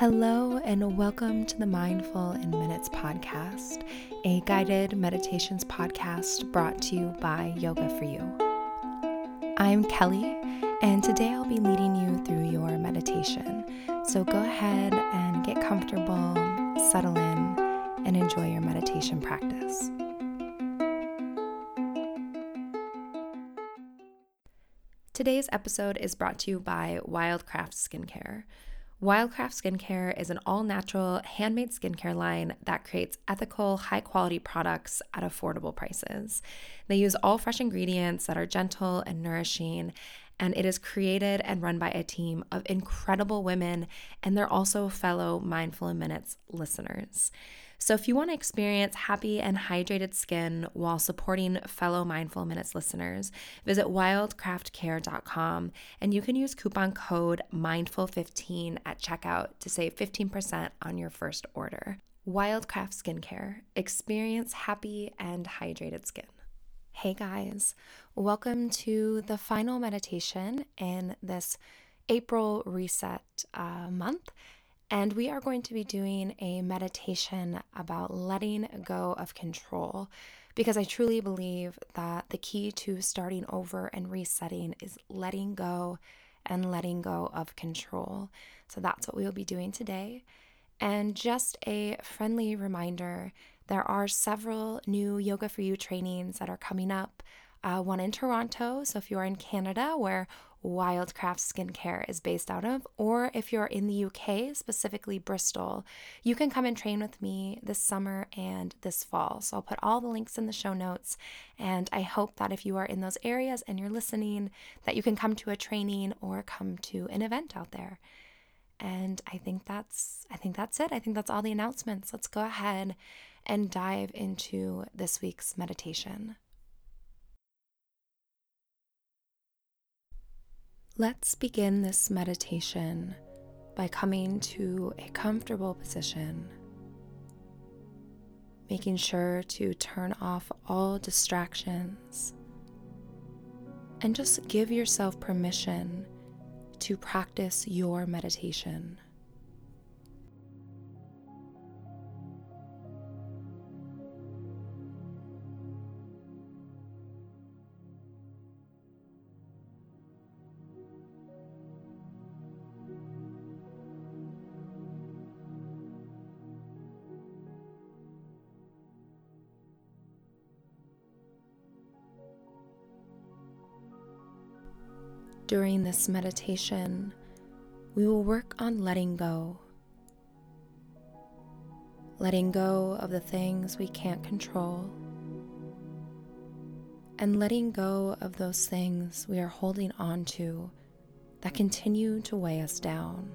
Hello, and welcome to the Mindful in Minutes podcast, a guided meditations podcast brought to you by Yoga for You. I'm Kelly, and today I'll be leading you through your meditation. So go ahead and get comfortable, settle in, and enjoy your meditation practice. Today's episode is brought to you by Wildcraft Skincare. Wildcraft Skincare is an all natural, handmade skincare line that creates ethical, high quality products at affordable prices. They use all fresh ingredients that are gentle and nourishing, and it is created and run by a team of incredible women, and they're also fellow Mindful in Minutes listeners. So, if you want to experience happy and hydrated skin while supporting fellow Mindful Minutes listeners, visit wildcraftcare.com and you can use coupon code MINDFUL15 at checkout to save 15% on your first order. Wildcraft Skincare. Experience happy and hydrated skin. Hey guys, welcome to the final meditation in this April reset uh, month. And we are going to be doing a meditation about letting go of control because I truly believe that the key to starting over and resetting is letting go and letting go of control. So that's what we will be doing today. And just a friendly reminder there are several new Yoga for You trainings that are coming up. Uh, one in Toronto. So if you are in Canada, where Wildcraft Skincare is based out of, or if you're in the UK, specifically Bristol, you can come and train with me this summer and this fall. So I'll put all the links in the show notes. And I hope that if you are in those areas and you're listening, that you can come to a training or come to an event out there. And I think that's I think that's it. I think that's all the announcements. Let's go ahead and dive into this week's meditation. Let's begin this meditation by coming to a comfortable position, making sure to turn off all distractions, and just give yourself permission to practice your meditation. During this meditation, we will work on letting go. Letting go of the things we can't control. And letting go of those things we are holding on to that continue to weigh us down.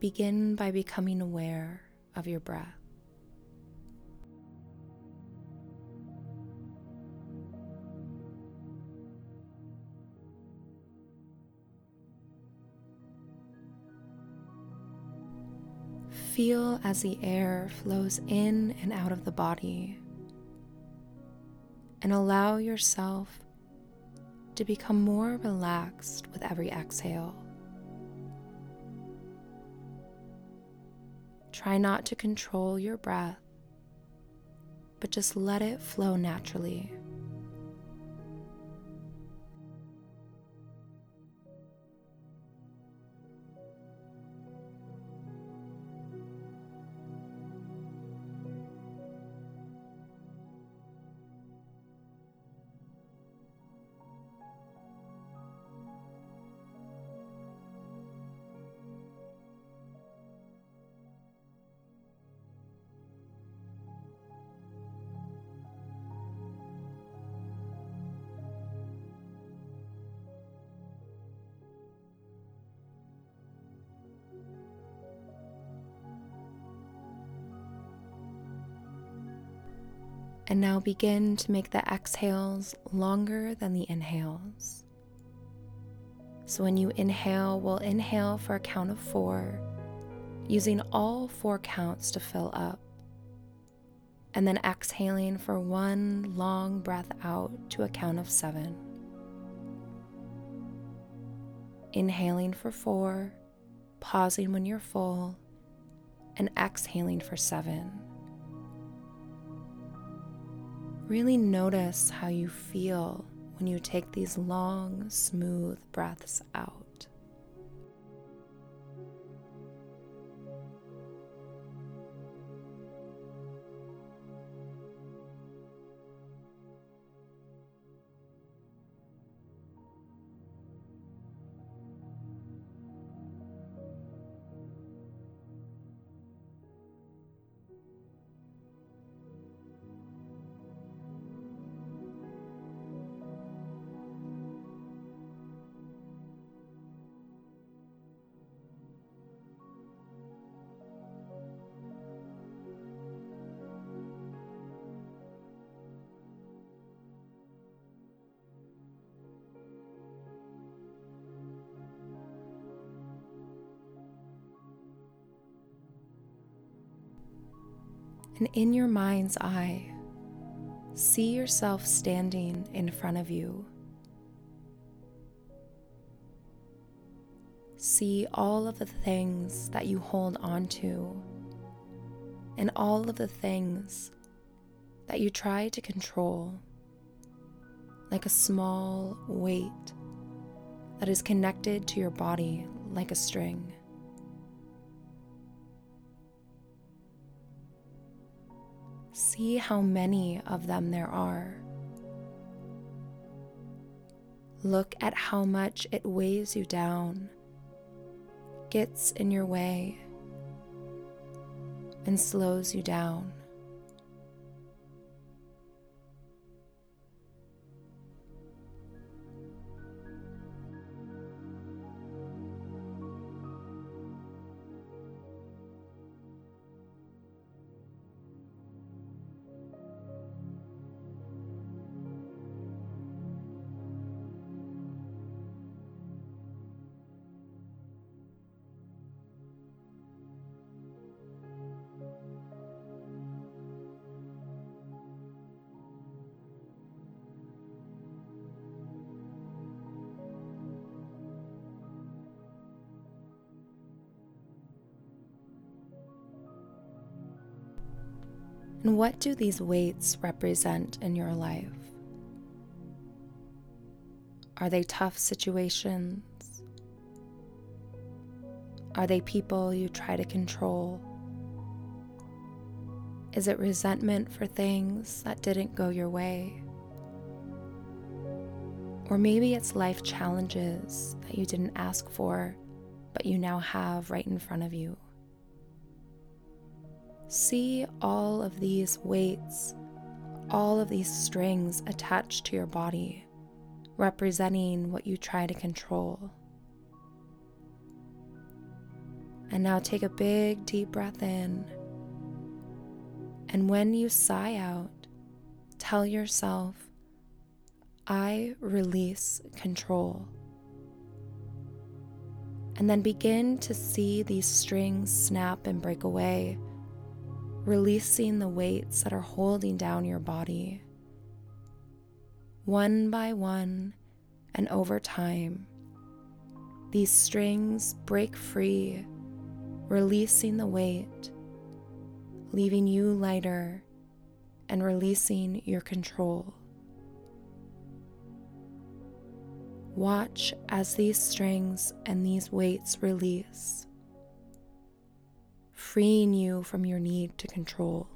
Begin by becoming aware of your breath. Feel as the air flows in and out of the body, and allow yourself to become more relaxed with every exhale. Try not to control your breath, but just let it flow naturally. And now begin to make the exhales longer than the inhales. So when you inhale, we'll inhale for a count of four, using all four counts to fill up. And then exhaling for one long breath out to a count of seven. inhaling for four, pausing when you're full, and exhaling for seven. Really notice how you feel when you take these long, smooth breaths out. And in your mind's eye, see yourself standing in front of you. See all of the things that you hold on to and all of the things that you try to control, like a small weight that is connected to your body like a string. See how many of them there are. Look at how much it weighs you down, gets in your way, and slows you down. And what do these weights represent in your life? Are they tough situations? Are they people you try to control? Is it resentment for things that didn't go your way? Or maybe it's life challenges that you didn't ask for, but you now have right in front of you. See all of these weights, all of these strings attached to your body, representing what you try to control. And now take a big deep breath in. And when you sigh out, tell yourself, I release control. And then begin to see these strings snap and break away releasing the weights that are holding down your body. One by one and over time, these strings break free, releasing the weight, leaving you lighter and releasing your control. Watch as these strings and these weights release freeing you from your need to control.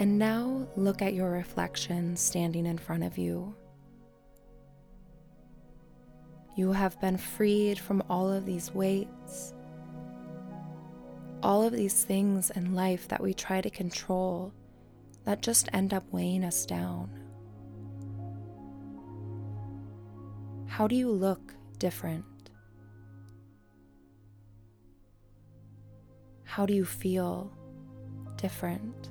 And now look at your reflection standing in front of you. You have been freed from all of these weights, all of these things in life that we try to control that just end up weighing us down. How do you look different? How do you feel different?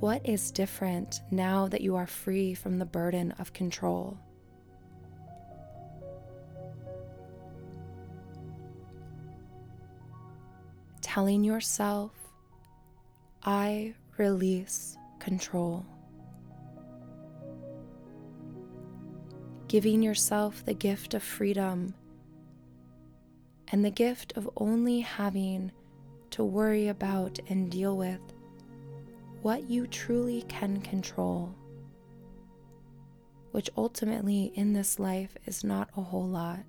What is different now that you are free from the burden of control? Telling yourself, I release control. Giving yourself the gift of freedom and the gift of only having to worry about and deal with what you truly can control, which ultimately in this life is not a whole lot,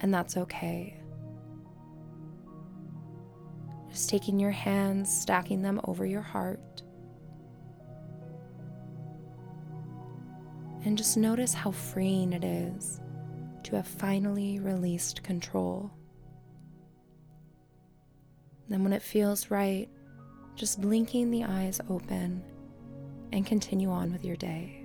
and that's okay. Just taking your hands, stacking them over your heart, and just notice how freeing it is to have finally released control. Then, when it feels right, just blinking the eyes open and continue on with your day.